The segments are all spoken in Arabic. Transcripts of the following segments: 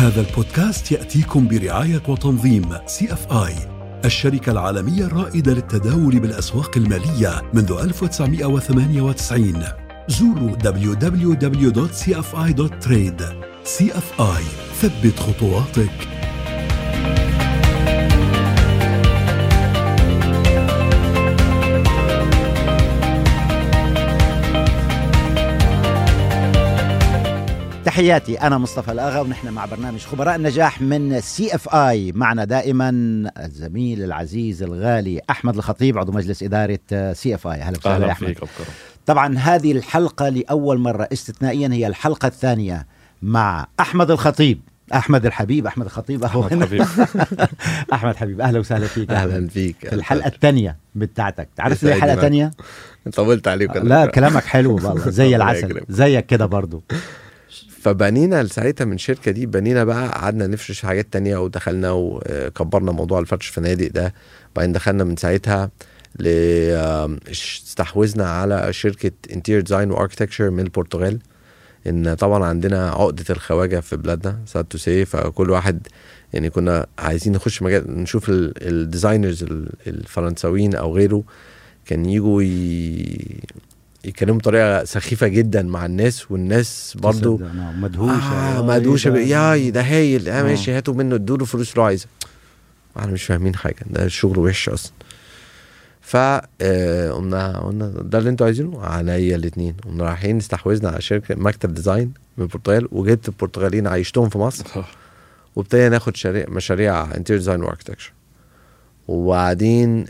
هذا البودكاست يأتيكم برعاية وتنظيم CFI الشركة العالمية الرائدة للتداول بالأسواق المالية منذ 1998 زوروا www.cfi.trade آي ثبت خطواتك. تحياتي أنا مصطفى الأغا ونحن مع برنامج خبراء النجاح من CFI معنا دائما الزميل العزيز الغالي أحمد الخطيب عضو مجلس إدارة CFI أهلا وسهلا يا أحمد. طبعا هذه الحلقة لأول مرة استثنائيا هي الحلقة الثانية مع أحمد الخطيب. أحمد الحبيب أحمد الخطيب أحمد حبيب أحمد حبيب أهلا وسهلا فيك أهلا فيك في الحلقة الثانية بتاعتك. تعرف ليه الحلقة الثانية طولت عليك. لا كلامك حلو والله زي العسل. زيك كده برضو. فبنينا ساعتها من الشركة دي بنينا بقى قعدنا نفرش حاجات تانية ودخلنا وكبرنا موضوع الفرش فنادق ده. بعدين دخلنا من ساعتها استحوذنا على شركة interior design و architecture من البرتغال. إن طبعا عندنا عقدة الخواجة في بلادنا sad to say فكل واحد يعني كنا عايزين نخش مجال نشوف ال designers الفرنساويين أو غيره كان يجوا يتكلموا بطريقة سخيفة جدا مع الناس والناس برضو مدهوشة آه مدهوشة يا ده هايل. آه ماشي هاتوا منه ادوا له فلوس لو عايزة. إحنا مش فاهمين حاجة ده الشغل وحش أصلا. ف آه، قلنا قلنا ده اللي أنتوا عايزينه؟ عينيا الاثنين قمنا رايحين استحوذنا على شركة مكتب ديزاين من البرتغال وجبت البرتغاليين عايشتهم في مصر. وابتدينا ناخد شريع مشاريع interior design و architecture وبعدين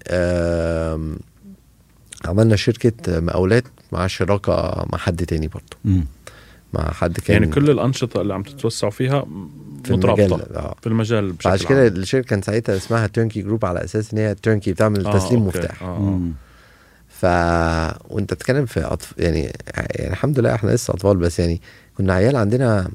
عملنا شركة مقاولات مع شراكة مع حد تاني برضه مع حد كان يعني كل الأنشطة اللي عم تتوسعوا فيها في مترابطة المجال آه. في المجال بشكل عشان كده الشركة كان ساعتها اسمها Turnkey Group على أساس إن هي turnkey بتعمل آه تسليم أوكي. مفتاح آه. ف وأنت بتتكلم في أطف... يعني يعني الحمد لله إحنا لسه أطفال بس يعني كنا عيال عندنا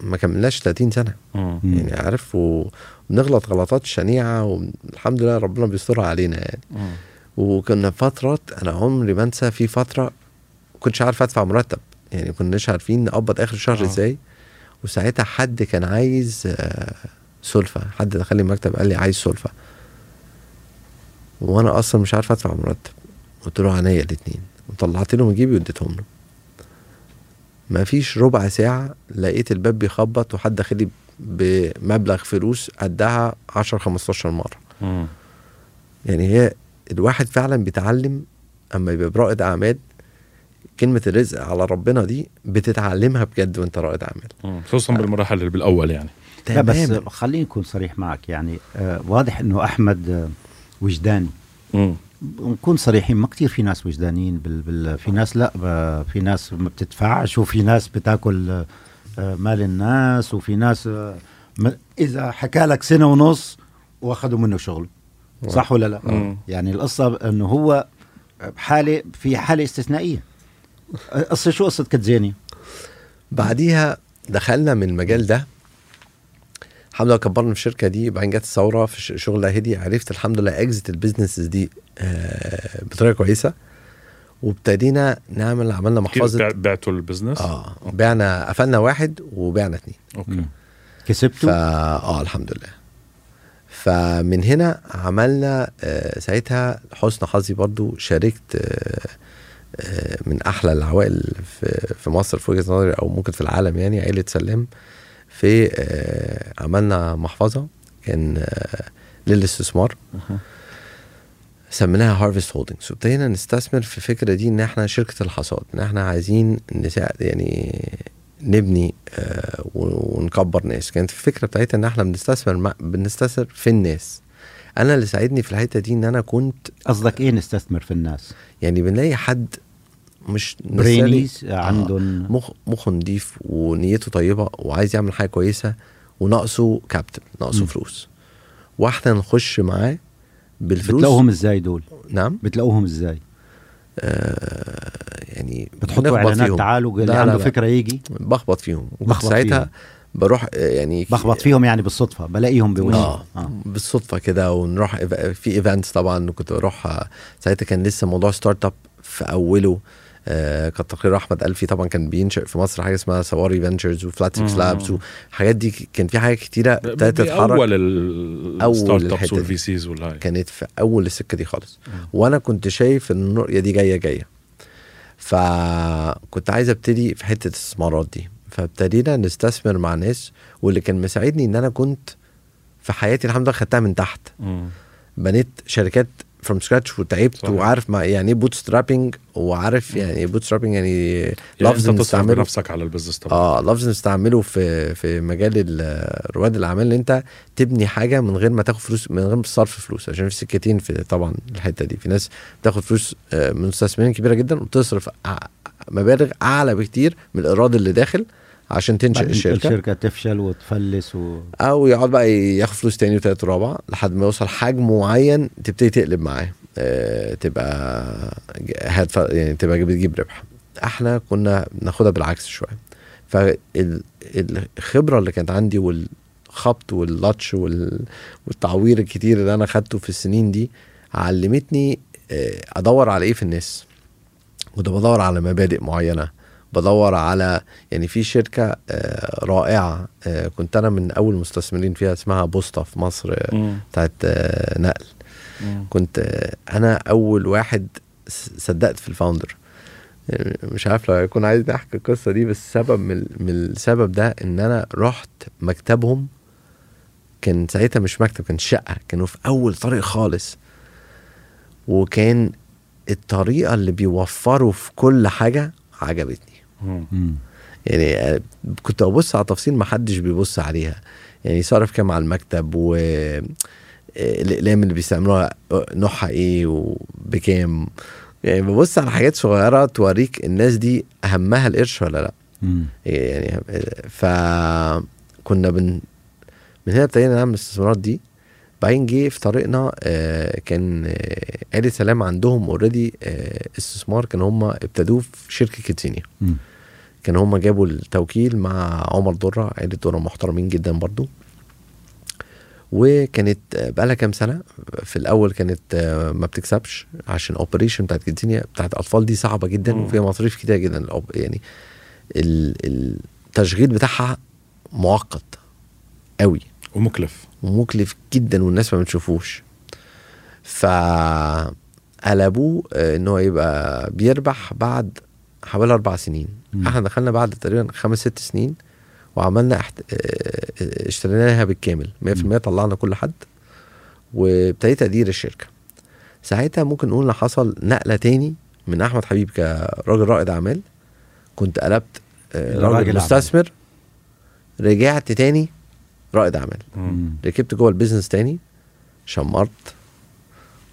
ما كملناش 30 سنة مم. يعني عارف وبنغلط غلطات شنيعة والحمد لله ربنا بيسترها علينا يعني مم. وكنا فترات أنا عمري ما أنسى في فترة كنتش عارف أدفع مرتب. يعني كناش عارفين نقبض آخر الشهر آه. إزاي. وساعتها حد كان عايز آه سلفه حد دخل لي المكتب قال لي عايز سلفه وأنا أصلا مش عارف أدفع مرتب. قلت له عينيا الاثنين وطلعت له من جيبي واديتهم له. ما فيش ربع ساعة لقيت الباب بيخبط وحد داخل لي بمبلغ فلوس قدها 10 15 مرة. م. يعني هي الواحد فعلا بيتعلم أما يبقى برائد أعمال كلمة الرزق على ربنا دي بتتعلمها بجد وأنت رائد أعمال. خصوصا آه. بالمراحل اللي بالأول يعني. لا بس خليني أكون صريح معك يعني آه واضح إنه أحمد آه وجداني. نكون صريحين ما كثير في ناس وجدانيين بال بال في ناس لا في ناس ما بتدفعش وفي ناس بتاكل آه مال الناس وفي ناس آه إذا حكى لك سنة ونص واخذوا منه شغل. صح ولا لا؟ مم. يعني القصة إنه هو بحاله في حالة استثنائية. قصة شو قصة كتزاني؟ بعديها دخلنا من المجال ده. الحمد لله كبرنا في الشركة دي. بعدين جت الثورة في شغل هدي. عرفت الحمد لله exit ال businesses دي آه، بطريقة كويسة. وابتدينا نعمل عملنا محفظة. بعتوا ال business؟ آه بعنا قفلنا واحد وبعنا اثنين أوكي. كسبتوا؟ آه الحمد لله. فمن هنا عملنا آه ساعتها حسن حظي برضو شاركت آه آه من أحلى العوائل في, في مصر في وجهة نظري أو ممكن في العالم يعني عائله سلام في عملنا محفظة كان للاستثمار. سميناها Harvest Holdings وابتدينا نستثمر في الفكرة دي إن إحنا شركة الحصاد إن إحنا عايزين نساعد يعني نبني آه ونكبر ناس. كانت الفكرة بتاعتها إن إحنا بنستثمر بنستثمر في الناس. أنا اللي ساعدني في الحتة دي إن أنا كنت قصدك إيه نستثمر في الناس؟ يعني بنلاقي حد entrepreneurs عندهم. آه مخ مخه نضيف ونيته طيبة وعايز يعمل حاجة كويسة وناقصه capital ناقصه. فلوس. وإحنا نخش معاه بالفلوس. بتلاقوهم إزاي دول؟ نعم. بتلاقوهم إزاي؟ يعني بتحطوا إعلانات تعالوا اللي عنده فكرة يجي. بخبط فيهم. وكنت ساعتها بروح يعني بخبط فيهم يعني بالصدفة بلاقيهم بوجهي. آه, آه. بالصدفة كده ونروح في events طبعا كنت بروح ساعتها كان لسه موضوع startup في أوله. آه كتر خير أحمد ألفي طبعا كان بينشئ في مصر حاجة اسمها Sawari Ventures و Flat 6 Labs والحاجات دي كان في حاجات كتيرة ابتدت تتحرك. أول ال startups وال VCs كانت في أول السكة دي خالص. وأنا كنت شايف إن الرؤيه دي جاية جاية. فكنت عايز أبتدي في حتة الاستثمارات دي. فابتدينا نستثمر مع ناس واللي كان مساعدني إن أنا كنت في حياتي الحمد لله خدتها من تحت. بنيت شركات from scratch وتعبت. وعارف ما يعني إيه bootstrapping وعارف يعني إيه bootstrapping يعني, يعني لفظ بنستعمله نفسك على البيزنس طبعا. آه لفظ بنستعمله في في مجال رواد الأعمال إن أنت تبني حاجة من غير ما تاخد فلوس من غير ما تصرف فلوس. عشان في سكتين في طبعا الحتة دي. في ناس بتاخد فلوس آه، من مستثمرين كبيرة جدا وتصرف مبالغ أعلى بكتير من الإيراد اللي داخل. عشان تنشئ الشركة. الشركة تفشل وتفلس و... أو يقعد بقى ياخد فلوس تاني وتالت ورابع لحد ما يوصل حجم معين تبتدي تقلب معاه. أه تبقى هادف يعني تبقى بتجيب ربح. إحنا كنا بناخدها بالعكس شوية. فالخبرة اللي كانت عندي والخبط واللاتش والتعوير الكتير اللي أنا خدته في السنين دي علمتني آه، أدور على إيه في الناس. كنت بدور على مبادئ معينة. بدور على يعني في شركة آه، رائعة آه، كنت أنا من أول مستثمرين فيها اسمها بوسطة في مصر آه، بتاعت نقل. كنت أنا أول واحد صدقت في الفاوندر. يعني مش عارف لو يكون عايز احكي القصة دي بس سبب من, من السبب ده إن أنا رحت مكتبهم. كان ساعتها مش مكتب كان شقة كانوا في أول طريق خالص. وكان الطريقة اللي بيوفروا في كل حاجة عجبتني. يعني آه، كنت ابص على تفاصيل ما حدش بيبص عليها. يعني صرف كام على المكتب و آه، الاقلام اللي بيستعملوها آه، نوعها إيه وبكام يعني ببص على حاجات صغيرة توريك الناس دي أهمها القرش ولا لأ. يعني فكنا بن من هنا ابتدينا نعمل الاستثمارات دي. بعدين جه في طريقنا كان آه سلام عندهم already استثمار كان هم ابتدوه في شركة KidZania. كان هم جابوا التوكيل مع عمر درة عيلة درة محترمين جدا برضو. وكانت بقى لها كام سنة في الأول كانت ما بتكسبش عشان operation بتاعت KidZania بتاعت الأطفال دي صعبة جدا وفيها مصاريف كتير جدا. يعني التشغيل بتاعها معقد قوي. ومكلف. ومكلف جدا والناس ما بتشوفوش. فقلبوه آه، إن هو يبقى بيربح بعد حوالي أربع سنين. مم. إحنا دخلنا بعد تقريبا خمس ست سنين وعملنا احت... آه، آه، اشتريناها بالكامل. 100% طلعنا كل حد وابتديت أدير الشركة. ساعتها ممكن نقول إن حصل نقلة تاني من أحمد حبيب كراجل رائد أعمال. كنت قلبت راجل مستثمر. رجعت تاني رائد أعمال. ركبت جوه البيزنس تاني شمرت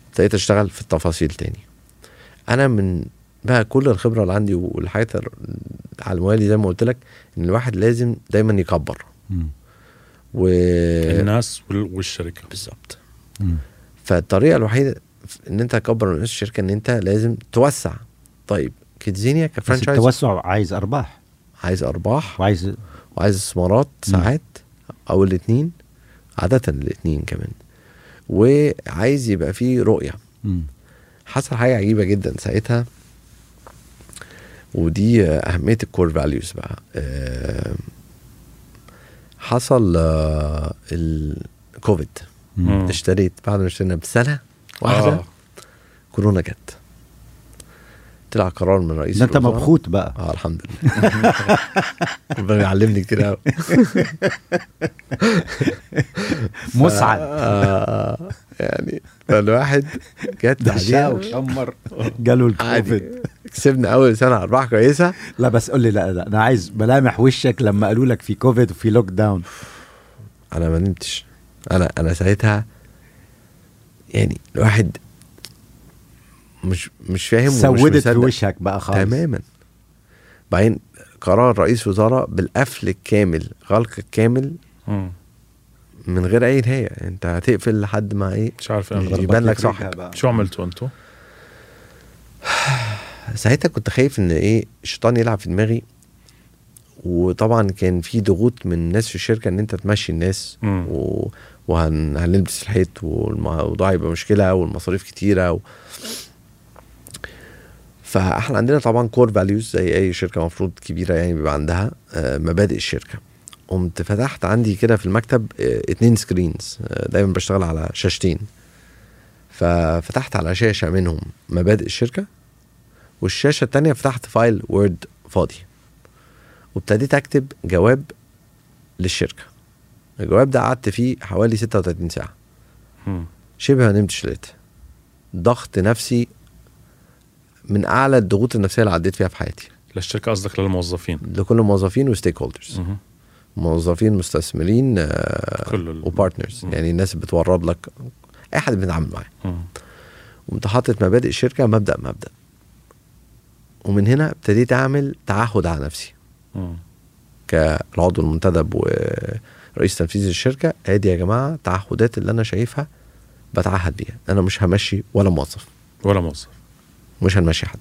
ابتديت أشتغل في التفاصيل تاني. أنا من بقى كل الخبرة اللي عندي والحياة على الموالي زي ما قلت لك إن الواحد لازم دايما يكبر. و الناس والشركة. بالظبط. فالطريقة الوحيدة إن أنت تكبر من الشركة إن أنت لازم توسع. طيب كيدزينيا كفرانشايز؟ التوسع عايز أرباح. عايز أرباح. وعايز وعايز استثمارات ساعات أو الاثنين عادة الاثنين كمان. وعايز يبقى فيه رؤية. حصل حاجة عجيبة جدا ساعتها. ودي أهمية الكور فاليوز بقى. آه، حصل آه، الكوفيد اشتريت بعد ما اشترينا بسنة واحدة. آه. كورونا جت. طلع قرار من رئيس ده انت مبخوت بقى. آه الحمد لله. ربنا يعلمني كتير قوي مسعد. آه يعني فالواحد جت عليه وشمر جاله الكوفيد كسبنا أول سنة أرباح كويسة. لا بس قول لي لا لا أنا عايز ملامح وشك لما قالوا لك في كوفيد وفي lockdown أنا ما نمتش. أنا أنا ساعتها يعني الواحد مش مش فاهم سودت في وشك بقى خالص. تماما. بعدين قرار رئيس وزراء بالقفل الكامل غلق الكامل من غير أي نهاية. أنت هتقفل لحد ما إيه؟ مش عارف يبان لك صح. شو عملتوا أنتوا؟ ساعتها كنت خايف إن إيه الشيطان يلعب في دماغي. وطبعا كان في ضغوط من الناس في الشركة إن أنت تمشي الناس. و... وهنلبس الحيط والموضوع يبقى مشكلة والمصاريف كتيرة و... فاحنا عندنا طبعا core values زي أي شركة مفروض كبيرة يعني بيبقى عندها آه، مبادئ الشركة. قمت فتحت عندي كده في المكتب آه، اتنين screens آه، دايما بشتغل على شاشتين. ففتحت على شاشة منهم مبادئ الشركة والشاشة التانية فتحت file Word فاضي. وابتديت أكتب جواب للشركة. الجواب ده قعدت فيه حوالي 36 ساعة. شبه ما نمتش ضغط نفسي من أعلى الضغوط النفسية اللي عديت فيها في حياتي. للشركة قصدك للموظفين. لكل الموظفين و stakeholders موظفين مستثمرين آه كل و partners يعني الناس بتورد لك أي حد بنتعامل معاه وانت حاطط مبادئ الشركة مبدأ مبدأ. ومن هنا ابتديت أعمل تعهد على نفسي. كالعضو المنتدب ورئيس تنفيذي الشركة ادي يا جماعة تعهدات اللي أنا شايفها بتعهد بيها. أنا مش همشي ولا موظف. ولا موظف. مش هنمشي حد.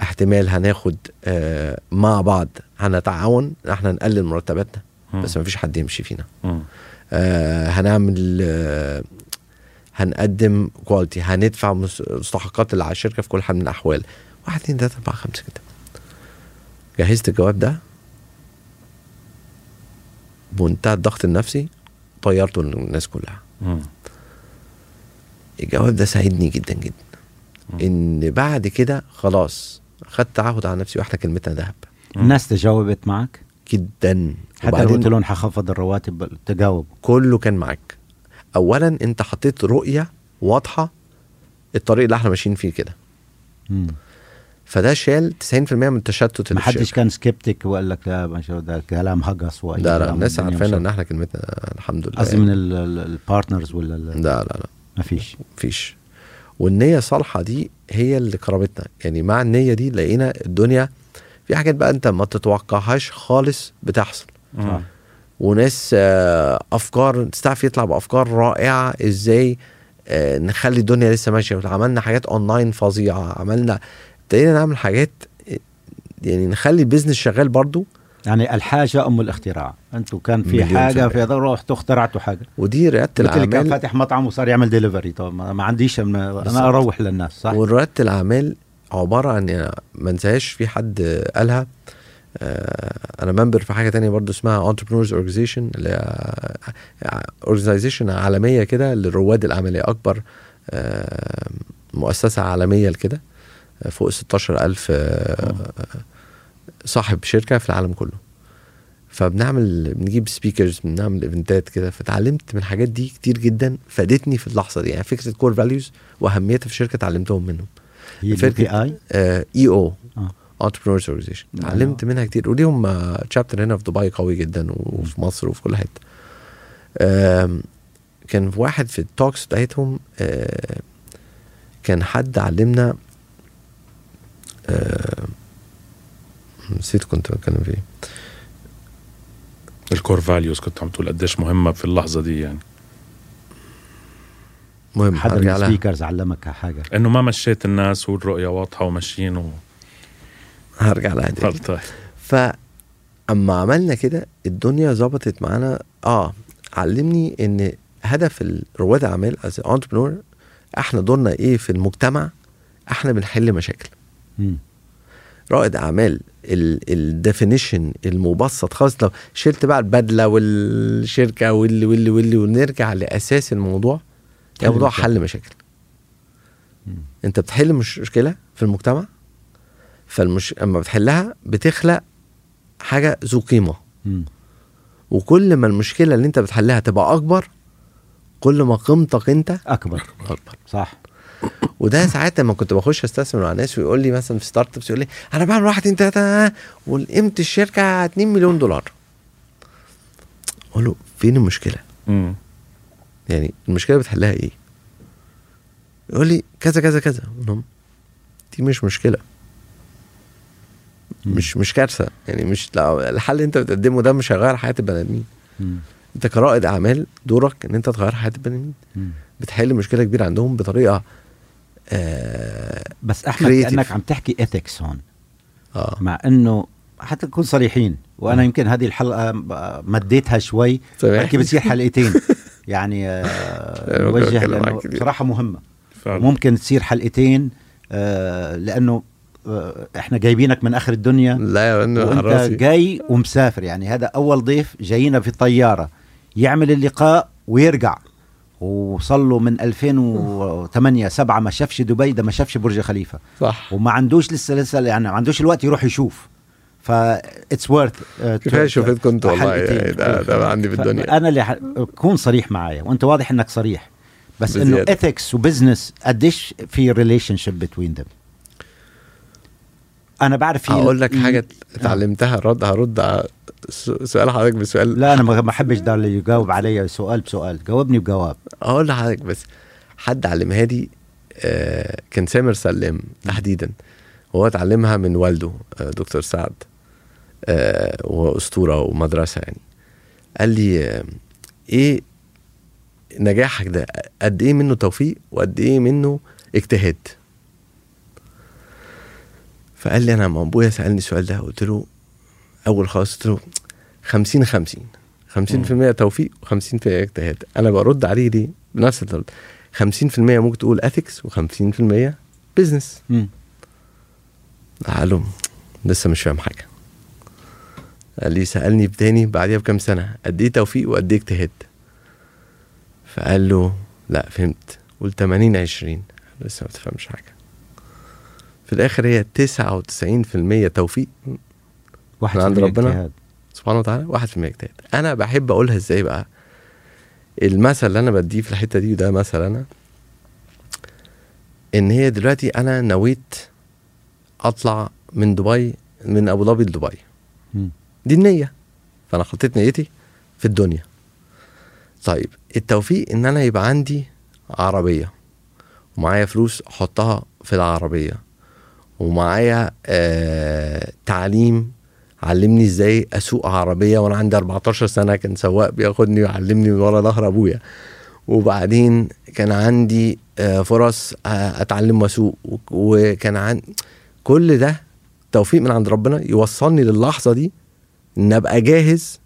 احتمال هناخد آه مع بعض هنتعاون إحنا نقلل مرتباتنا بس ما فيش حد يمشي فينا. آه هنعمل آه هنقدم كواليتي هندفع مستحقات اللي على الشركة في كل حال من الأحوال. واحد اتنين تلاتة أربعة خمسة كده. جهزت الجواب ده؟ بمنتهى الضغط النفسي طيرته للناس كلها. الجواب ده ساعدني جدا جدا. إن بعد كده خلاص خدت تعهد على نفسي وإحنا كلمتنا ذهب. الناس تجاوبت معك؟ جدا. حتى لو قلت لهم حخفض الرواتب تجاوب. كله كان معاك. اولا أنت حطيت رؤية واضحة الطريق اللي إحنا ماشيين فيه كده. فده شال 90% من التشتت ما حدش كان سكيبتك وقال لك لا ما شاء ده كلام هجس وأي لا لا الناس عارفين إن إحنا كلمتنا الحمد لله. قصدي من ال partners ولا لا لا لا. ما فيش. فيش. والنية الصالحة دي هي اللي كرمتنا. يعني مع النية دي لقينا الدنيا في حاجات بقى انت ما تتوقعهاش خالص بتحصل. وناس أفكار staff يطلع بأفكار رائعة إزاي نخلي الدنيا لسه ماشية. عملنا حاجات اونلاين فظيعة عملنا ابتدينا نعمل حاجات يعني نخلي ال business شغال برضو يعني الحاجة أم الاختراع. أنتوا كان في حاجة في هذا رحتوا اخترعتوا حاجة. ودي ريادة الاعمال كان فاتح مطعم وصار يعمل ديليفري طب ما عنديش أنا أروح للناس صح؟ وريادة الأعمال عبارة عن يعني ما انساهاش في حد قالها آه أنا member في حاجة تانية برضو اسمها Entrepreneurs' Organization اللي هي organization عالمية كده للرواد الاعمال أكبر آه مؤسسة عالمية لكده فوق 16000 آه صاحب شركة في العالم كله. فبنعمل بنجيب speakers بنعمل event ات كده. فتعلمت من الحاجات دي كتير جدا فادتني في اللحظة دي. يعني فكرة core values وأهميتها في الشركة اتعلمتهم منهم. فكرة EO Entrepreneurs' Organization اتعلمت منها كتير. وليهم chapter هنا في دبي قوي جدا وفي مصر وفي كل حتة. كان في واحد في ال talks بتاعتهم كان حد علمنا نسيت كنت بتكلم فيه ال core values كنت عم تقول قديش مهمة في اللحظة دي يعني. مهم حدا من ال speakers علمك حاجة؟ إنه ما مشيت الناس والرؤية واضحة وماشيين و... هرجع لها طيب طيب فاما عملنا كده الدنيا ظبطت معانا. آه علمني إن هدف رواد الاعمال as entrepreneur إحنا دورنا إيه في المجتمع؟ إحنا بنحل مشاكل. م. رائد أعمال ال definition المبسط خالص. لو شلت بقى البدلة والشركة واللي واللي واللي ونرجع لأساس الموضوع الموضوع حل مشاكل. أنت بتحل مشكلة في المجتمع فالمش أما بتحلها بتخلق حاجة ذو قيمة. وكل ما المشكلة اللي أنت بتحلها تبقى أكبر كل ما قيمتك أنت أكبر. أكبر. صح. وده ساعات لما كنت بخش أستثمر مع ناس ويقول لي مثلا في startups يقول لي أنا بعمل واحد اتنين تلاتة وقيمه الشركة 2 مليون دولار. أقول له فين المشكلة؟ مم. يعني المشكلة بتحلها إيه؟ يقول لي كذا كذا كذا. دي مش مشكلة. مش مش كارثة. يعني مش الحل اللي أنت بتقدمه ده مش هيغير حياة البني آدمين. أنت كرائد أعمال دورك إن أنت تغير حياة البني آدمين. بتحل مشكلة كبيرة عندهم بطريقة آه بس أحمد creative. كانك عم تحكي ايثكس هون. آه. مع إنه حتى نكون صريحين وأنا يمكن هذه الحلقة مديتها شوي بركي بتصير حلقتين. يعني آه لأنه بصراحه مهمة. فعلا. ممكن تصير حلقتين آه لأنه آه، إحنا جايبينك من آخر الدنيا. لا يا وأنت راسي. جاي ومسافر. يعني هذا أول ضيف جاينا في طياره يعمل اللقاء ويرجع. وصل له من 2008 7 ما شافش دبي ده ما شافش برج خليفة. صح. وما عندوش لسه لسه يعني ما عندوش الوقت يروح يشوف. ف اتس وورث كفاية شوفت كنت والله يعني ده ده عندي في الدنيا. أنا اللي ح... كون صريح معايا وأنت واضح إنك صريح. بس إنه. ethics و business قديش في relationship between them أنا بعرف هقول لك حاجة اتعلمتها. رد هرد سؤال حضرتك بسؤال. لا أنا ما بحبش ده اللي يجاوب عليا سؤال بسؤال. جاوبني بجواب. أقول لحضرتك بس حد علمها لي آه، كان سامر سلام تحديدا. هو اتعلمها من والده آه، دكتور سعد. آه، وهو أسطورة ومدرسة يعني. قال لي إيه نجاحك ده؟ قد إيه منه توفيق وقد إيه منه اجتهاد؟ فقال لي أنا لما أبويا سألني السؤال ده قلت له أول خالص قلت له 50 50 50% توفيق و50% اجتهاد. أنا برد عليه ليه؟ بنفس الرد 50% ممكن تقول اثكس و50% بزنس. قال له لسه مش فاهم حاجة. قال لي سألني تاني بعديها بكام سنة قد إيه توفيق وقد إيه اجتهاد؟ فقال له لا فهمت. قول 80 20 لسه ما تفهمش حاجة. في الآخر هي 99% توفيق. واحد من عند ربنا. الاجتهاد. سبحانه وتعالى واحد في اجتهاد. أنا بحب أقولها إزاي بقى؟ المثل اللي أنا بديه في الحتة دي وده مثل أنا إن هي دلوقتي أنا نويت أطلع من دبي من أبو ظبي لدبي. دي النية. فأنا حطيت نيتي في الدنيا. طيب التوفيق إن أنا يبقى عندي عربية ومعايا فلوس أحطها في العربية. ومعايا آه تعليم علمني إزاي اسوق عربية وأنا عندي 14 سنة كان سواق بياخدني ويعلمني من ورا ظهر أبويا. وبعدين كان عندي آه، فرص آه، اتعلم واسوق. وكان عن كل ده توفيق من عند ربنا يوصلني للحظة دي إن أبقى جاهز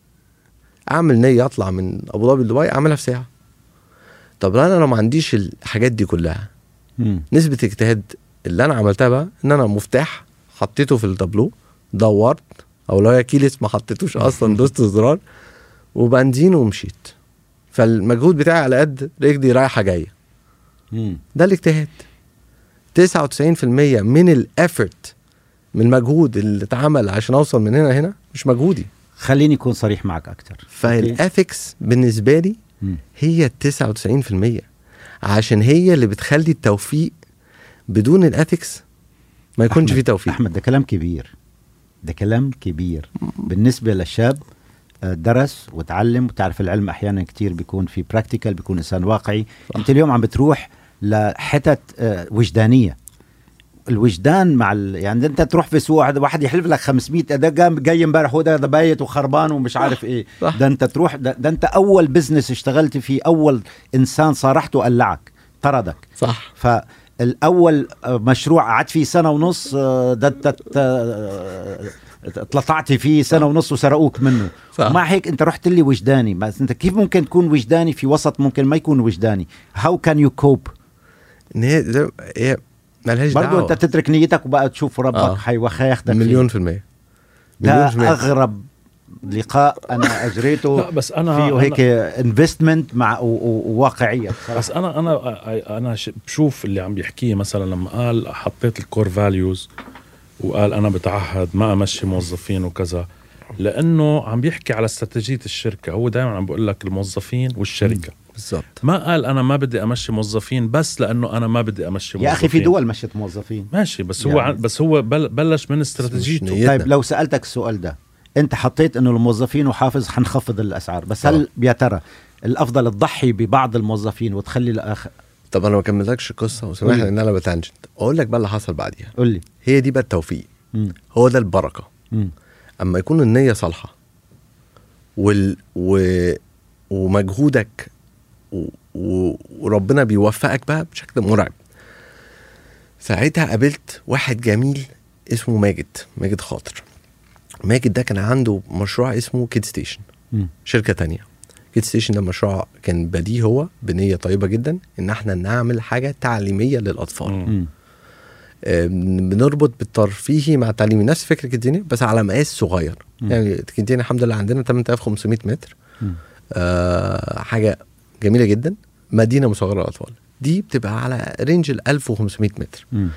أعمل نية أطلع من أبو ظبي لدبي أعملها في ساعة. طب أنا لو ما عنديش الحاجات دي كلها مم. نسبة اجتهاد اللي أنا عملتها بقى إن أنا مفتاح حطيته في التابلو دورت أو لو هي كيلس ما حطيتوش أصلا دوست زرار وبنزين ومشيت. فالمجهود بتاعي على قد رجلي رايحة جاية. ده الاجتهاد. 99% من ال effort من المجهود اللي اتعمل عشان أوصل من هنا هنا مش مجهودي. خليني أكون صريح معك أكثر فال ethics بالنسبة لي. هي 99% عشان هي اللي بتخلي التوفيق بدون ال ethics ما يكونش أحمد- فيه توفيق. أحمد ده كلام كبير. ده كلام كبير. بالنسبة للشاب آه، درس وتعلم وتعرف العلم أحيانا كتير بيكون في practical بيكون إنسان واقعي. صح. أنت اليوم عم بتروح لحتت آه، وجدانية. الوجدان مع ال... يعني أنت تروح في سوق هذا واحد يحلف لك 500 ده قام جاي امبارح وده ده بايت وخربان ومش عارف إيه. صح. ده أنت تروح ده, ده أنت أول business اشتغلت فيه أول إنسان صارحته قلعك طردك. صح. فالاول آه، مشروع قعدت فيه سنة ونص آه، ده انت آه، اتلطعت فيه سنة ونص وسرقوك منه. صح. مع هيك انت رحت لي وجداني. بس انت كيف ممكن تكون وجداني في وسط ممكن ما يكون وجداني؟ هاو كان يو كوب هي ملهاش برضه دعوة. انت تترك نيتك وبقى تشوف ربك آه. حيوخ ياخدك مليون. في المية. ده مليون في المية. أغرب لقاء أنا أجريته لا بس أنا فيه هيك انفستمنت مع وواقعية. بس أنا أنا أنا بشوف اللي عم بيحكيه مثلا لما قال حطيت الكور فاليوز وقال أنا بتعهد ما أمشي موظفين وكذا لأنه عم بيحكي على استراتيجية الشركة هو دائما عم بقول لك الموظفين والشركة بالظبط ما قال أنا ما بدي أمشي موظفين بس لأنه أنا ما بدي أمشي موظفين يا أخي في دول مشت موظفين ماشي بس هو يعني. عن- بس هو بل بلش من استراتيجيته. طيب لو سألتك السؤال ده انت حطيت انه الموظفين وحافظ حنخفض الاسعار. بس هل يا ترى الافضل تضحي ببعض الموظفين وتخلي الآخر طب أنا ما كملتكش القصة وسامحني. إن أنا بتنجنت أقول لك بقى اللي حصل بعديها. قول لي هي دي بقى التوفيق. مم. هو ده البركة. مم. أما يكون النية صالحة وال و... ومجهودك و... و... وربنا بيوفقك بقى بشكل مرعب. ساعتها قابلت واحد جميل اسمه ماجد ماجد خاطر. ماجد ده كان عنده مشروع اسمه Kid Station. شركة تانية Kid Station ده مشروع كان بديه هو بنية طيبة جدا إن إحنا نعمل حاجة تعليمية للأطفال مم. بنربط بالترفيهي مع التعليمي نفس فكرة KidZania بس على مقاس صغير مم. يعني KidZania الحمد لله عندنا 8500 متر. آه حاجة جميلة جدا مدينة مصغرة للأطفال دي بتبقى على range ال 1500 متر مم.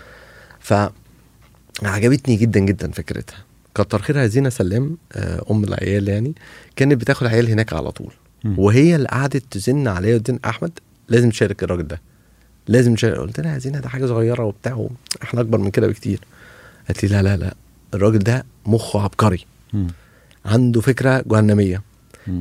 فعجبتني جدا جدا فكرتها كتر خيرها زينة سلام آه، أم العيال يعني. كانت بتاخد العيال هناك على طول. مم. وهي اللي قعدت تزن عليا وتزن أحمد لازم تشارك الراجل ده. لازم تشارك. قلت لها يا زينة ده حاجة صغيرة وبتاع إحنا أكبر من كده بكتير. قالت لي لا لا لا. الراجل ده مخه عبقري. عنده فكرة جهنمية.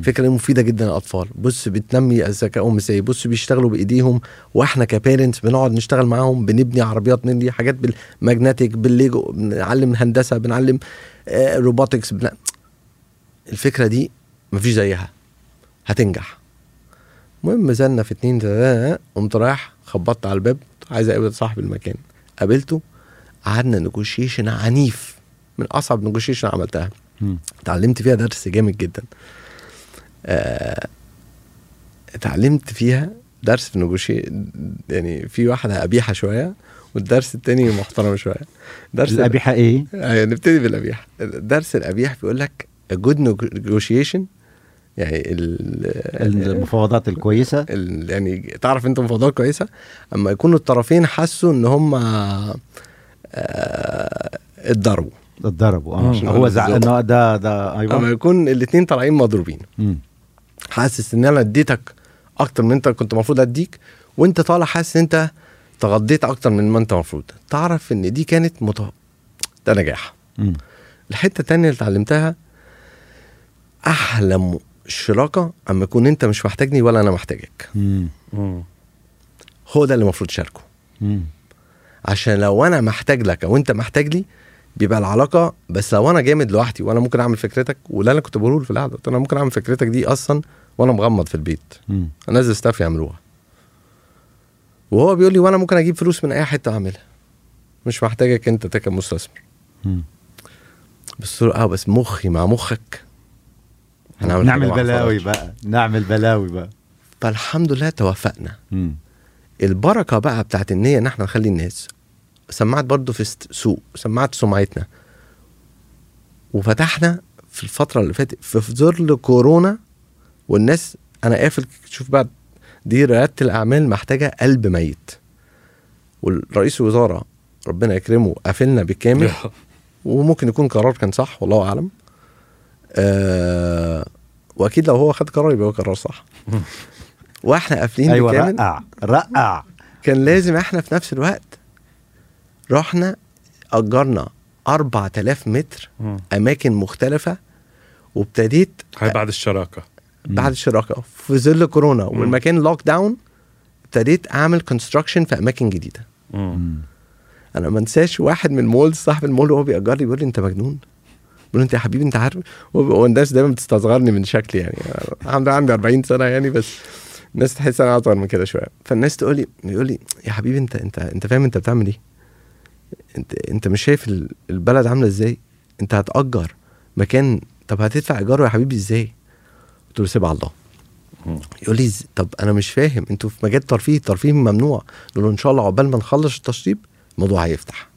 فكرة مفيدة جدا للأطفال. بص بتنمي ذكائهم إزاي بص بيشتغلوا بإيديهم. وإحنا ك parents بنقعد نشتغل معاهم بنبني عربيات نبني حاجات بال magnetic بال Lego بنعلم هندسه بنعلم آه robotics بن... الفكرة دي مفيش زيها. هتنجح. المهم نزلنا في اتنين تلاتة قمت رايح خبطت على الباب. عايز أقابل صاحب المكان. قابلته قعدنا نيجوشيشن عنيف. من أصعب نيجوشيشن عملتها. اتعلمت فيها درس جامد جدا. آه، اتعلمت فيها درس في نجوشي يعني في واحدة قبيحة شوية والدرس التاني محترم شوية درس الأبيحة إيه؟ آه، نبتدي بالقبيح الدرس القبيح بيقول لك good negotiation يعني ال المفاوضات الكويسة ال يعني تعرف انت مفاوضات كويسة أما يكونوا الطرفين حسوا إن هم آه، اتضربوا اتضربوا آه. هو زع... بالظبط. إنه ده ده أما أيوه يكون الاثنين طالعين مضروبين. حاسس إن أنا أديتك أكتر من أنت كنت المفروض أديك وأنت طالع حاسس إن أنت تغضيت أكتر من ما أنت المفروض تعرف إن دي كانت مت... ده نجاح مم. الحتة التانية اللي اتعلمتها أحلى شراكة أما يكون أنت مش محتاجني ولا أنا محتاجك مم. مم. هو ده اللي المفروض تشاركه. عشان لو أنا محتاج لك أو أنت محتاج لي بيبقى العلاقة بس لو أنا جامد لوحدي وأنا ممكن أعمل فكرتك ولا أنا كنت بقوله في القعدة قلت أنا ممكن أعمل فكرتك دي أصلا وأنا مغمض في البيت. أنزل ستاف يعملوها وهو بيقول لي وأنا ممكن أجيب فلوس من أي حتة أعملها مش محتاجك أنت كمستثمر مم. بس آه بس مخي مع مخك هنعمل نعمل بلاوي. بقى نعمل بلاوي بقى فالحمد لله توفقنا مم. البركة بقى بتاعت النية إن إحنا نخلي الناس سمعت برضو في سوق سمعت سمعتنا. وفتحنا في الفترة اللي فاتت في ظل كورونا والناس أنا قافل شوف بقى دي ريادة الأعمال محتاجة قلب ميت. والرئيس الوزراء ربنا يكرمه قافلنا بالكامل وممكن يكون قرار كان صح والله أعلم. آه وأكيد لو هو خد قرار يبقى هو قرار صح. وإحنا قافلين أيوه بالكامل رقع رقع. كان لازم إحنا في نفس الوقت رحنا أجرنا 4000 متر مم. أماكن مختلفة وابتديت هاي بعد الشراكة. بعد الشراكة. في ظل كورونا والمكان lockdown ابتديت أعمل construction في أماكن جديدة. مم. أنا ما انساش واحد من المول صاحب المول وهو بيأجر لي بيقول لي أنت مجنون؟ بقول أنت يا حبيبي أنت عارف؟ هو هو الناس دايما بتستصغرني من شكلي يعني. أنا عندي عندي 40 سنة يعني بس الناس تحس أنا أصغر من كده شوية. فالناس تقول لي يقول لي يا حبيبي أنت أنت أنت فاهم أنت بتعمل إيه؟ انت انت مش شايف ال- البلد عاملة إزاي انت هتأجر مكان طب هتدفع ايجاره يا حبيبي إزاي قلت له سيبها على الله. يقول لي طب أنا مش فاهم أنتوا في مجال ترفيه الترفيه ممنوع نقول له إن شاء الله عقبال ما نخلص التشطيب الموضوع هيفتح.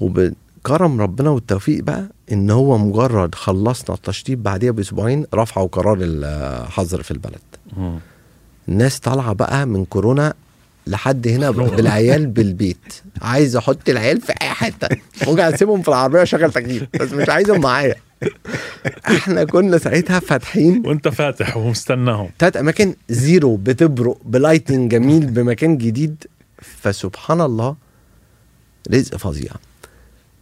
وبكرم ربنا والتوفيق بقى إن هو مجرد خلصنا التشطيب بعديها بأسبوعين رفعوا قرار الحظر في البلد. الناس طالعة بقى من كورونا لحد هنا بالعيال بالبيت. عايز أحط العيال في أي حتة. ممكن أسيبهم في العربية وأشغل تكييف بس مش عايزهم معايا. إحنا كنا ساعتها فاتحين وأنت فاتح ومستناهم. تلات أماكن zero بتبرق ب lighting جميل بمكان جديد. فسبحان الله رزق فظيع.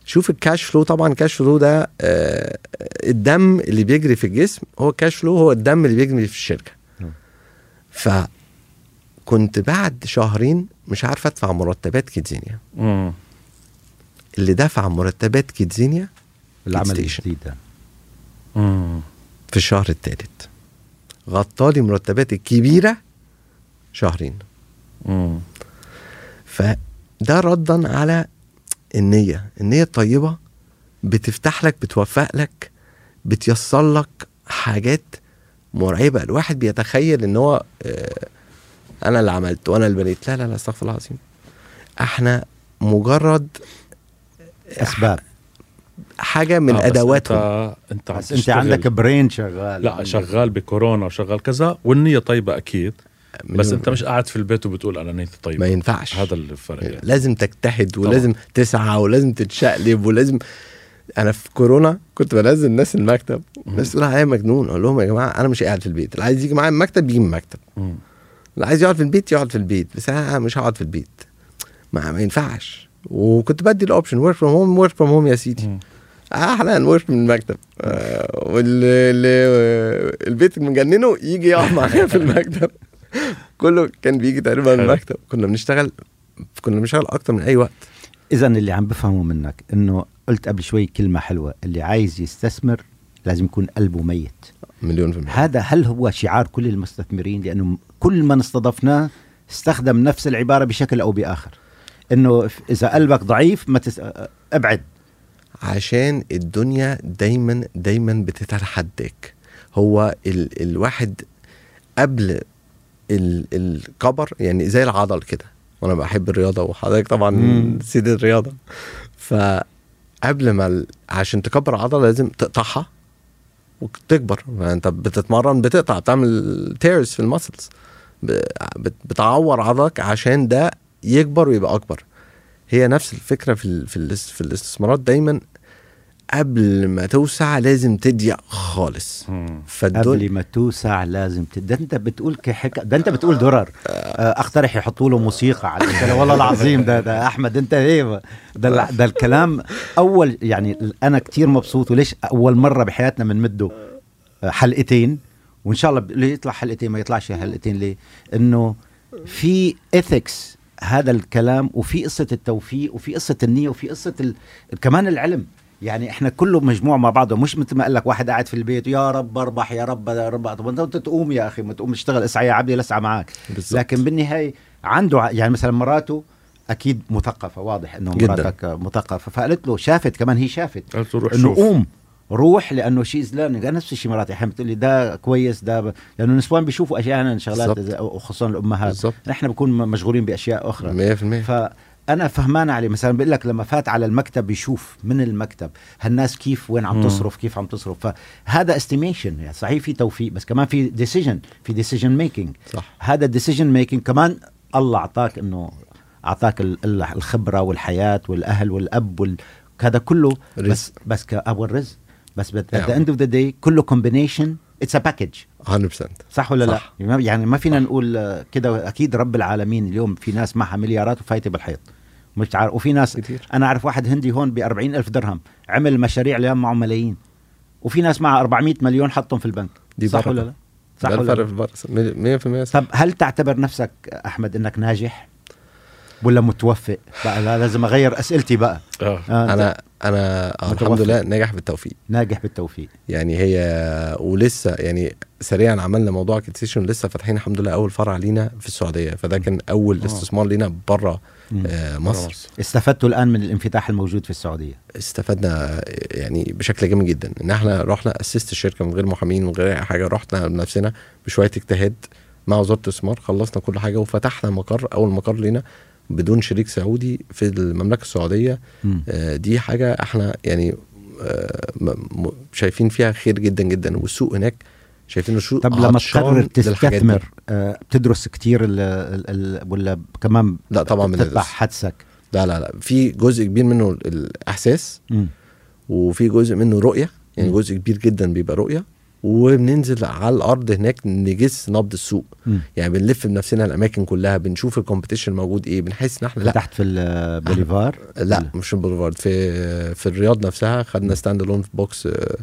شوف ال cash flow طبعا ال cash flow ده آه، الدم اللي بيجري في الجسم هو ال cash flow هو الدم اللي بيجري في الشركة. نعم. فكنت بعد شهرين مش عارف ادفع مرتبات كيدزينيا مم. اللي دفع مرتبات كيدزينيا العمل ستيشن. الجديد ده. في الشهر الثالث غطالي مرتبات الكبيرة شهرين مم. فده ردا على النية النية الطيبة بتفتح لك بتوفق لك بتيسر لك حاجات مرعبة الواحد بيتخيل إن هو آه، أنا اللي عملت وأنا اللي بنيت. لا لا لا استغفر الله العظيم. إحنا مجرد اسباب حاجة من آه، ادواتهم انت أنت بس أنت عندك برين شغال. لا شغال بكورونا وشغال كذا والنية طيبة أكيد. بس أنت مش قاعد في البيت وبتقول أنا نيتي طيبة. ما ينفعش. هذا الفرق يعني. لازم تجتهد ولازم تسعى ولازم تتشقلب ولازم أنا في كورونا كنت بنزل الناس المكتب الناس تقول عليا مجنون. أقول لهم يا جماعة أنا مش قاعد في البيت. اللي عايز يجي معايا المكتب يجي من المكتب. اللي عايز يقعد في البيت يقعد في البيت. بس أنا مش هقعد في البيت. ما, ما ينفعش. وكنت بدي ال option work from home work from home يا سيدي. أحلى work من المكتب. آه واللي اللي البيت مجننه يجي يقعد معايا في المكتب. كله كان بيجي تقريبا. المكتب. كنا بنشتغل كنا بنشتغل أكتر من أي وقت. اذا اللي عم بفهمه منك إنه قلت قبل شوي كلمة حلوة. اللي عايز يستثمر لازم يكون قلبه ميت. مليون في المية. هذا هل هو شعار كل المستثمرين لأنه كل من استضفناه استخدم نفس العبارة بشكل أو بآخر. إنه إذا قلبك ضعيف ما تس... أبعد. عشان الدنيا دايما دايما بتتحداك هو ال الواحد قبل ال الكبر يعني زي العضل كده. وأنا بحب الرياضة وحضرتك طبعا. سيد الرياضة. فقبل ما ال- عشان تكبر عضلة لازم تقطعها وتكبر. فانت بتتمرن بتقطع بتعمل تيرز في المسلز بتعور عضلك عشان ده يكبر ويبقى أكبر. هي نفس الفكرة في في, ال في الاستثمارات دايما قبل ما توسع لازم تضيق خالص. فالدنيا قبل ما توسع لازم ت... ده انت بتقول كحك... ده انت بتقول درر. آه، اقترح يحطوا له موسيقى على الكلام والله العظيم ده ده أحمد انت إيه؟ ده ده الكلام اول يعني أنا كتير مبسوط وليش أول مرة بحياتنا بنمده آه، حلقتين. وإن شاء الله ليه يطلع حلقتين ما يطلعش حلقتين ليه؟ إنه في اثكس هذا الكلام وفي قصة التوفيق وفي قصة النية وفي قصة ال... كمان العلم. يعني إحنا كله مجموع مع بعضه مش مثل ما قال لك واحد قاعد في البيت يا رب أربح يا رب يا رب طب أنت تقوم يا أخي ما تقوم تشتغل اسعى يا عبدي لسعى معك بالظبط. لكن بالنهاية عنده يعني مثلا مراته أكيد مثقفة واضح إنه. مراتك مثقفة. فقالت له شافت كمان هي شافت قلت له روح إنه قوم. روح لأنه شيء ليرنينج نفس الشيء مراتي أحيانا بتقول لي ده كويس ده ب... لأنه النسوان بيشوفوا أحيانا شغلات وخصوصا الأمهات. نحن بنكون مشغولين بأشياء أخرى. 100% فأنا فهمان عليه. مثلا بقول لك لما فات على المكتب يشوف من المكتب هالناس كيف وين عم. تصرف كيف عم تصرف. فهذا estimation يعني صحيح في توفيق بس كمان في decision في decision making صح. هذا ال decision making كمان الله أعطاك إنه أعطاك ال- ال- الخبرة والحياة والأهل والأب وال... هذا كله بس رزق. بس كابو الرزق بس at نعم. the end of the day كله combination it's a package 100% صح ولا صح. لا؟ يعني ما فينا نقول آه، كده أكيد رب العالمين اليوم في ناس معها مليارات وفايتة بالحيط مش عارف وفي ناس كتير أنا أعرف واحد هندي هون ب ألف درهم عمل مشاريع اليوم معه ملايين وفي ناس معها 400 مليون حطهم في البنك دي صح بركة. ولا لا؟ صح ولا لا؟ في البرص 100% صح طب هل تعتبر نفسك أحمد إنك ناجح ولا متوفق؟ بقى لا لازم أغير أسئلتي بقى آه. آه أنا أنا آه، الحمد متوفق. لله ناجح بالتوفيق ناجح بالتوفيق يعني هي ولسه يعني سريعا عملنا موضوع اكتيشن لسه فاتحين الحمد لله أول فرع لينا في السعودية فده كان أول آه. استثمار لينا بره. آه مصر استفدتوا الآن من الانفتاح الموجود في السعودية استفدنا يعني بشكل جامد جدا إن إحنا رحنا اسست الشركة من غير محامين من غير أي حاجة رحنا بنفسنا بشوية اجتهاد مع وزارة الاستثمار خلصنا كل حاجة وفتحنا مقر أول مقر لينا بدون شريك سعودي في المملكة السعودية. آه، دي حاجة إحنا يعني آه، م- م- شايفين فيها خير جدا جدا والسوق هناك شايفين السوق طب لما تقرر. تستثمر آه، بتدرس كتير ال ال ال ولا كمان لا طبعا بتتبع. حدسك لا لا لا في جزء كبير منه الإحساس مم. وفي جزء منه رؤية يعني مم. جزء كبير جدا بيبقى رؤية وبننزل على الأرض هناك نجس نبض السوق. مم. يعني بنلف بنفسنا الأماكن كلها بنشوف ال competition موجود إيه بنحس إن إحنا لأ. فتحت في البوليفار لأ مش البوليفارد في في الرياض نفسها خدنا stand alone box آه،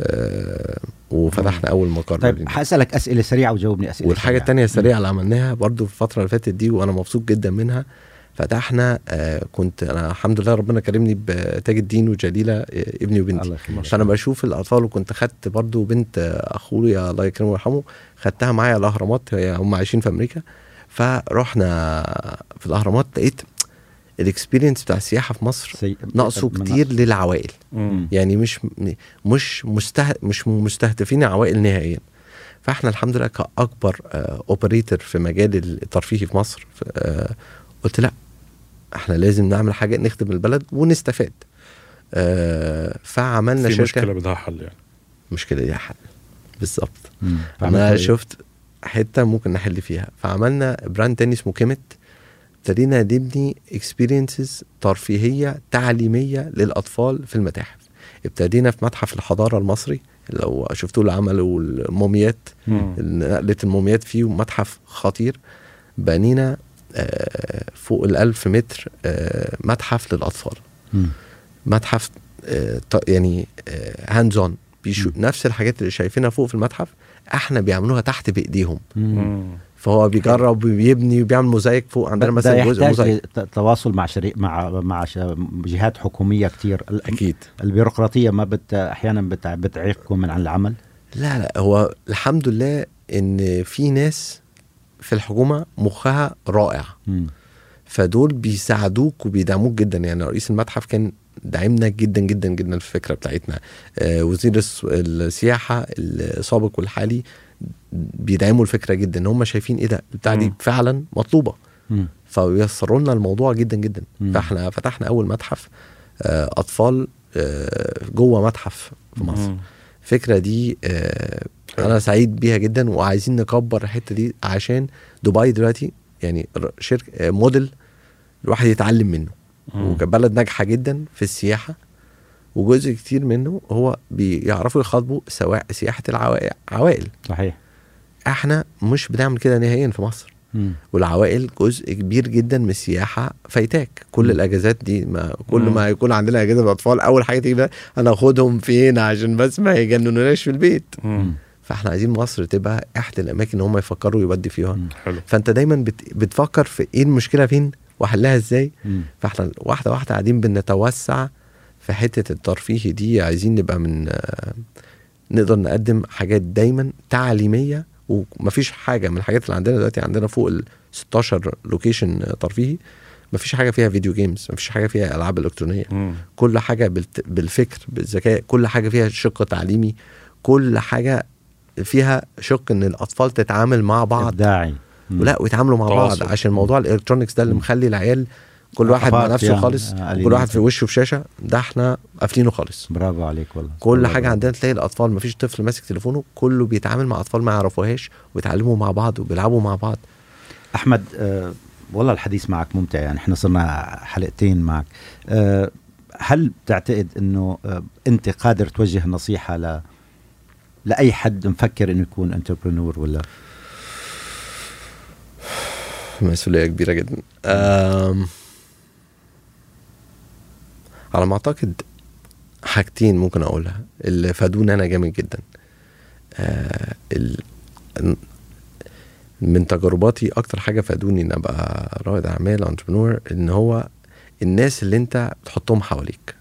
آه، وفتحنا أول مقر طيب. حأسألك أسئلة سريعة وجاوبني أسئلة والحاجة. التانية السريعه اللي عملناها برضو في الفترة اللي فاتت دي وأنا مبسوط جدا منها فتحنا آه كنت أنا الحمد لله ربنا كرمني بتاج الدين وجليلة آه ابني وبنتي. الله يخليك. فأنا بشوف الأطفال وكنت خدت برضو بنت آه، اخويا الله يكرمه ويرحمه خدتها معايا الأهرامات هي هم عايشين في أمريكا. فرحنا في الأهرامات لقيت ال experience بتاع السياحة في مصر سي... ناقصه كتير للعوائل. مم. يعني مش مش مسته مش مستهدفين عوائل نهائيا. فإحنا الحمد لله كأكبر operator في مجال الترفيهي في مصر ف- آه، قلت لأ إحنا لازم نعمل حاجة نخدم البلد ونستفاد. آه فعملنا في شركة. مشكلة بدها حل يعني. المشكلة دي حل. بالظبط. أنا؟ شفت حتة ممكن نحل فيها. فعملنا brand تاني اسمه كيمت. ابتدينا نبني experiences ترفيهية تعليمية للأطفال في المتاحف. ابتدينا في متحف الحضارة المصري لو شفتوا اللي عملوا الموميات. نقله الموميات فيه متحف خطير. بنينا فوق الألف متر آه، متحف للأطفال. متحف آه، يعني hands on نفس الحاجات اللي شايفينها فوق في المتحف إحنا بيعملوها تحت بإيديهم. فهو بيجرب وبيبني وبيعمل موزايك فوق. عندنا مثلا جزء موزايك. تواصل مع شريك مع مع جهات حكومية كتير. أكيد. البيروقراطية ما بت أحيانا بت- بتعيقكم من عن العمل؟ لا لا هو الحمد لله إن في ناس في الحكومة مخها رائع مم. فدول بيساعدوك وبيدعموك جدا يعني رئيس المتحف كان داعمنا جدا جدا جدا في الفكرة بتاعتنا آه وزير الس- السياحة السابق والحالي بيدعموا الفكرة جدا إن هم شايفين إيه ده البتاع دي. فعلا مطلوبة مم. فيسروا لنا الموضوع جدا جدا مم. فإحنا فتحنا أول متحف آه أطفال آه جوه متحف في مصر. الفكرة دي آه أنا سعيد بيها جدا وعايزين نكبر الحتة دي عشان دبي دلوقتي يعني شركة آه، موديل الواحد يتعلم منه مم. وكبلد ناجحة جدا في السياحة وجزء كتير منه هو بيعرفوا يخاطبوا سواء سياحة العوائل صحيح إحنا مش بنعمل كده نهائيا في مصر مم. والعوائل جزء كبير جدا من السياحة فايتاك كل مم. الأجازات دي ما كل مم. ما يكون عندنا أجازة بالاطفال أول حاجة تيجي أنا اخدهم فين عشان بس ما يجننوناش في البيت مم. فاحنا عايزين مصر تبقى احدى الاماكن اللي هم يفكروا يودي فيها. حلو فانت دايما بت... بتفكر في إيه المشكلة فين واحلها إزاي مم. فاحنا واحدة واحدة قاعدين بنتوسع في حتة الترفيه دي عايزين نبقى من نقدر نقدم حاجات دايما تعليمية ومفيش حاجة من الحاجات اللي عندنا دلوقتي عندنا فوق ال 16 location ترفيهي مفيش حاجة فيها video games مفيش حاجة فيها ألعاب إلكترونية مم. كل حاجة. بالفكر بالذكاء كل حاجة فيها شق تعليمي كل حاجة فيها شق إن الأطفال تتعامل مع بعض. إبداعي. مم. ولا ويتعاملوا مع بعض. عشان موضوع ال electronics ده اللي مخلي العيال كل واحد مع نفسه يعني، خالص آه، كل. واحد في وشه في شاشة ده إحنا قافلينه خالص. برافو عليك والله. كل والله حاجة برافو. عندنا تلاقي الأطفال مفيش طفل ماسك تليفونه كله بيتعامل مع أطفال ما يعرفوهاش ويتعلموا مع بعض وبيلعبوا مع بعض. أحمد آه والله الحديث معك ممتع يعني. إحنا صرنا حلقتين معك. آه هل بتعتقد إنه آه أنت قادر توجه نصيحة ل لأي حد مفكر إنه يكون انتربرنور ولا مسؤولية كبيرة جدا. على ما أعتقد حاجتين ممكن أقولها اللي فادوني أنا جامد جدا آه. من تجرباتي أكتر حاجة فادتني إن أبقى رائد أعمال entrepreneur إن هو الناس اللي أنت بتحطهم حواليك.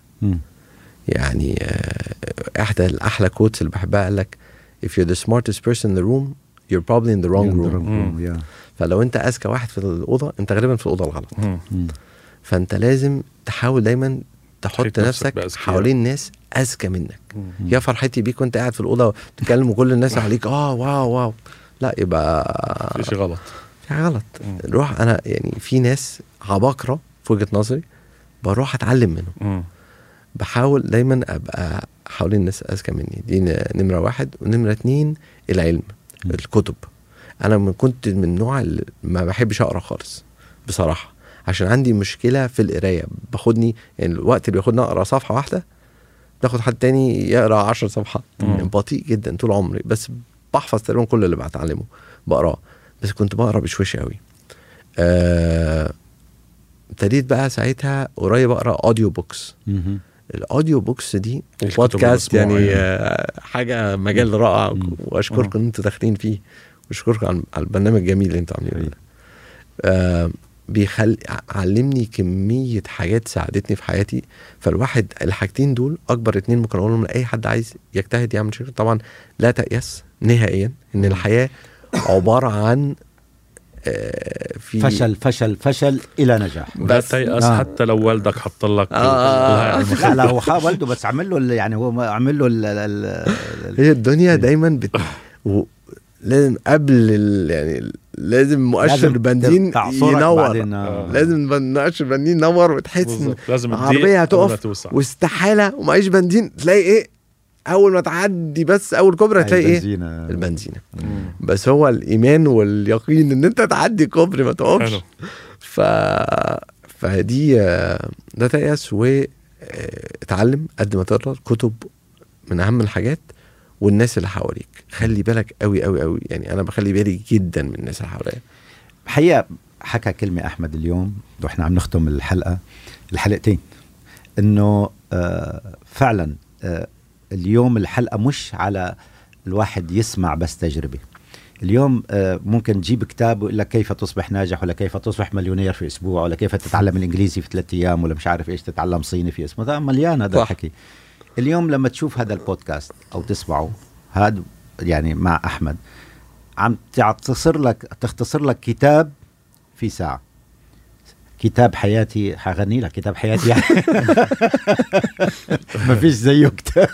يعني آه، أحدى الاحلى quotes اللي بحبها قال لك if you're the smartest person in the room you're probably in the wrong room. Yeah. فلو أنت أذكى واحد في الأوضة أنت غالبا في الأوضة الغلط. فأنت لازم تحاول دايما تحط نفسك. حوالين ناس أذكى منك. يا فرحتي بيك وأنت قاعد في الأوضة بتتكلم وكل الناس عليك آه واو واو لا يبقى في شيء غلط في غلط. روح أنا يعني في ناس عباقرة في وجهة نظري بروح أتعلم منهم. بحاول دايما أبقى حوالين ناس أذكى مني. دي نمرة واحد. ونمرة اتنين العلم مم. الكتب. أنا من كنت من النوع اللي ما بحبش أقرأ خالص بصراحة. عشان عندي مشكلة في القراية. باخدني يعني الوقت اللي بياخدني أقرأ صفحة واحدة باخد حد تاني يقرأ عشر صفحات. مم. يعني بطيء جدا طول عمري. بس بحفظ تقريبا كل اللي بتعلمه بقرأه. بس كنت بقرأ بشويش قوي. آه، ابتديت بقى ساعتها قريب أقرأ audio books. ال audio books دي بودكاست يعني يعني. آه، حاجة مجال رائع. وأشكركم إن أنتوا داخلين فيه وأشكركم على البرنامج الجميل اللي أنتوا عاملينه ده. آه بيخل علمني كمية حاجات ساعدتني في حياتي فالواحد الحاجتين دول أكبر اتنين ممكن أقولهم لأي حد عايز يجتهد يعمل شركه طبعا لا تيأس نهائيا إن الحياة عبارة عن في فشل فشل فشل إلى نجاح. لا بس- تيأس آه. حتى لو والدك حط لك آه، آه، آه. لا لا هو والده بس عمل له يعني هو عمل له ال- ال- ال- هي الدنيا دايما بت... و... لازم قبل ال... يعني لازم مؤشر بنزين ينور. آه. لازم مؤشر بنزين ينور وتحس إن العربية هتقف واستحالة ومعيش بنزين. تلاقي إيه؟ أول ما تعدي بس أول كوبري هتلاقي إيه؟ البنزينة. البنزينة. بس هو الإيمان واليقين إن أنت تعدي كوبري ما تقفش. حلو. ف فدي آه، ده تيأس واتعلم قد ما تقدر كتب من أهم الحاجات والناس اللي حواليك. خلي بالك قوي قوي قوي يعني أنا بخلي بالي جدا من الناس اللي حواليا. حقيقة حكى كلمة أحمد اليوم وإحنا عم نختم الحلقة الحلقتين إنه آه فعلا آه اليوم الحلقة مش على الواحد يسمع بس تجربة. اليوم آه ممكن تجيب كتاب ويقول لك كيف تصبح ناجح ولا كيف تصبح مليونير في أسبوع ولا كيف تتعلم الإنجليزي في ثلاثة أيام ولا مش عارف إيش تتعلم صيني في أسبوع. مليان هذا. الحكي. اليوم لما تشوف هذا البودكاست أو تسمعه هذا يعني مع أحمد عم تختصر لك تختصر لك كتاب في ساعة. كتاب حياتي حغني لك كتاب حياتي. ما فيش زيه كتاب.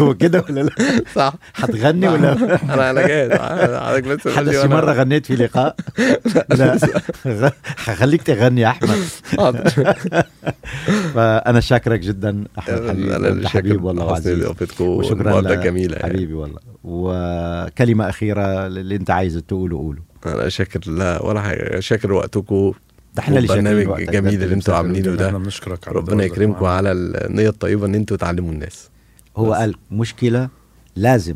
هو كده ولا لا؟ صح. حتغني ولا؟ أنا أنا جاهز. حضرتك بس لي شي مرة غنيت في لقاء. لا. حخليك تغني يا أحمد. فأنا شاكرك جدا أحمد حبيبي أنا والله وشكرا والمقابله ل- الجميله يعني. حبيبي والله. وكلمة أخيرة اللي أنت عايز تقوله قوله. أنا شاكر لا ولا حاجة شاكر وقتكم ده إحنا اللي شاكرين. الجميل اللي أنتوا. عاملينه ده بنشكرك على ربنا يكرمكم. على النية الطيبة إن أنتوا تعلموا الناس هو بس. قال مشكلة لازم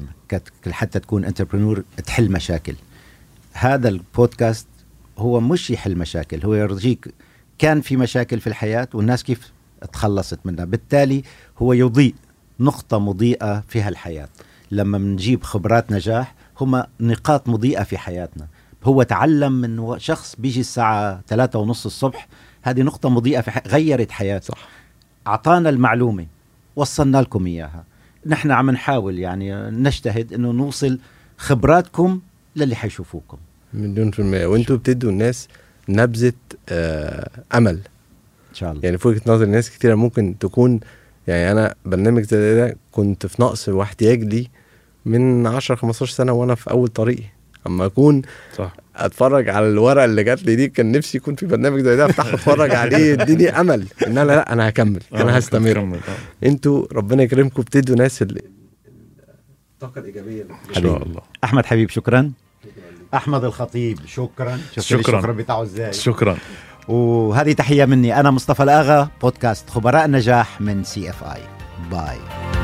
حتى تكون انتربرنور تحل مشاكل هذا البودكاست هو مش يحل مشاكل هو يرجيك كان في مشاكل في الحياة والناس كيف تخلصت منها بالتالي هو يضيء نقطة مضيئة في هالحياة لما بنجيب خبرات نجاح هما نقاط مضيئة في حياتنا هو تعلم من شخص بيجي الساعة ثلاثة ونص الصبح هذه نقطة مضيئة في حي... غيرت حياته. صح. أعطانا المعلومة وصلنا لكم إياها. نحن عم نحاول يعني نجتهد أنه نوصل خبراتكم للي حيشوفوكم. مليون في المية. وانتوا بتدوا الناس نبذة آه أمل. إن شاء الله. يعني في وجهة نظر ناس كتيرة ممكن تكون يعني أنا برنامج زي ده كنت في نقص واحتياج لي من 10 15 سنة وأنا في أول طريقي. أما أكون صح. أتفرج على الورقة اللي جات لي دي كان نفسي يكون في برنامج زي ده أفتح أتفرج عليه يديني أمل. إن أنا لا أنا هكمل آه، أنا هستمر. آه. أنتوا ربنا يكرمكم بتدوا ناس ال- الطاقة الإيجابية. اللي إن شاء الله. أحمد حبيب شكرا. أحمد الخطيب شكرا. شكراً. الشكرا بتاعه إزاي؟ شكرا. وهذه تحية مني أنا مصطفى الآغا بودكاست خبراء النجاح من CFI. Bye.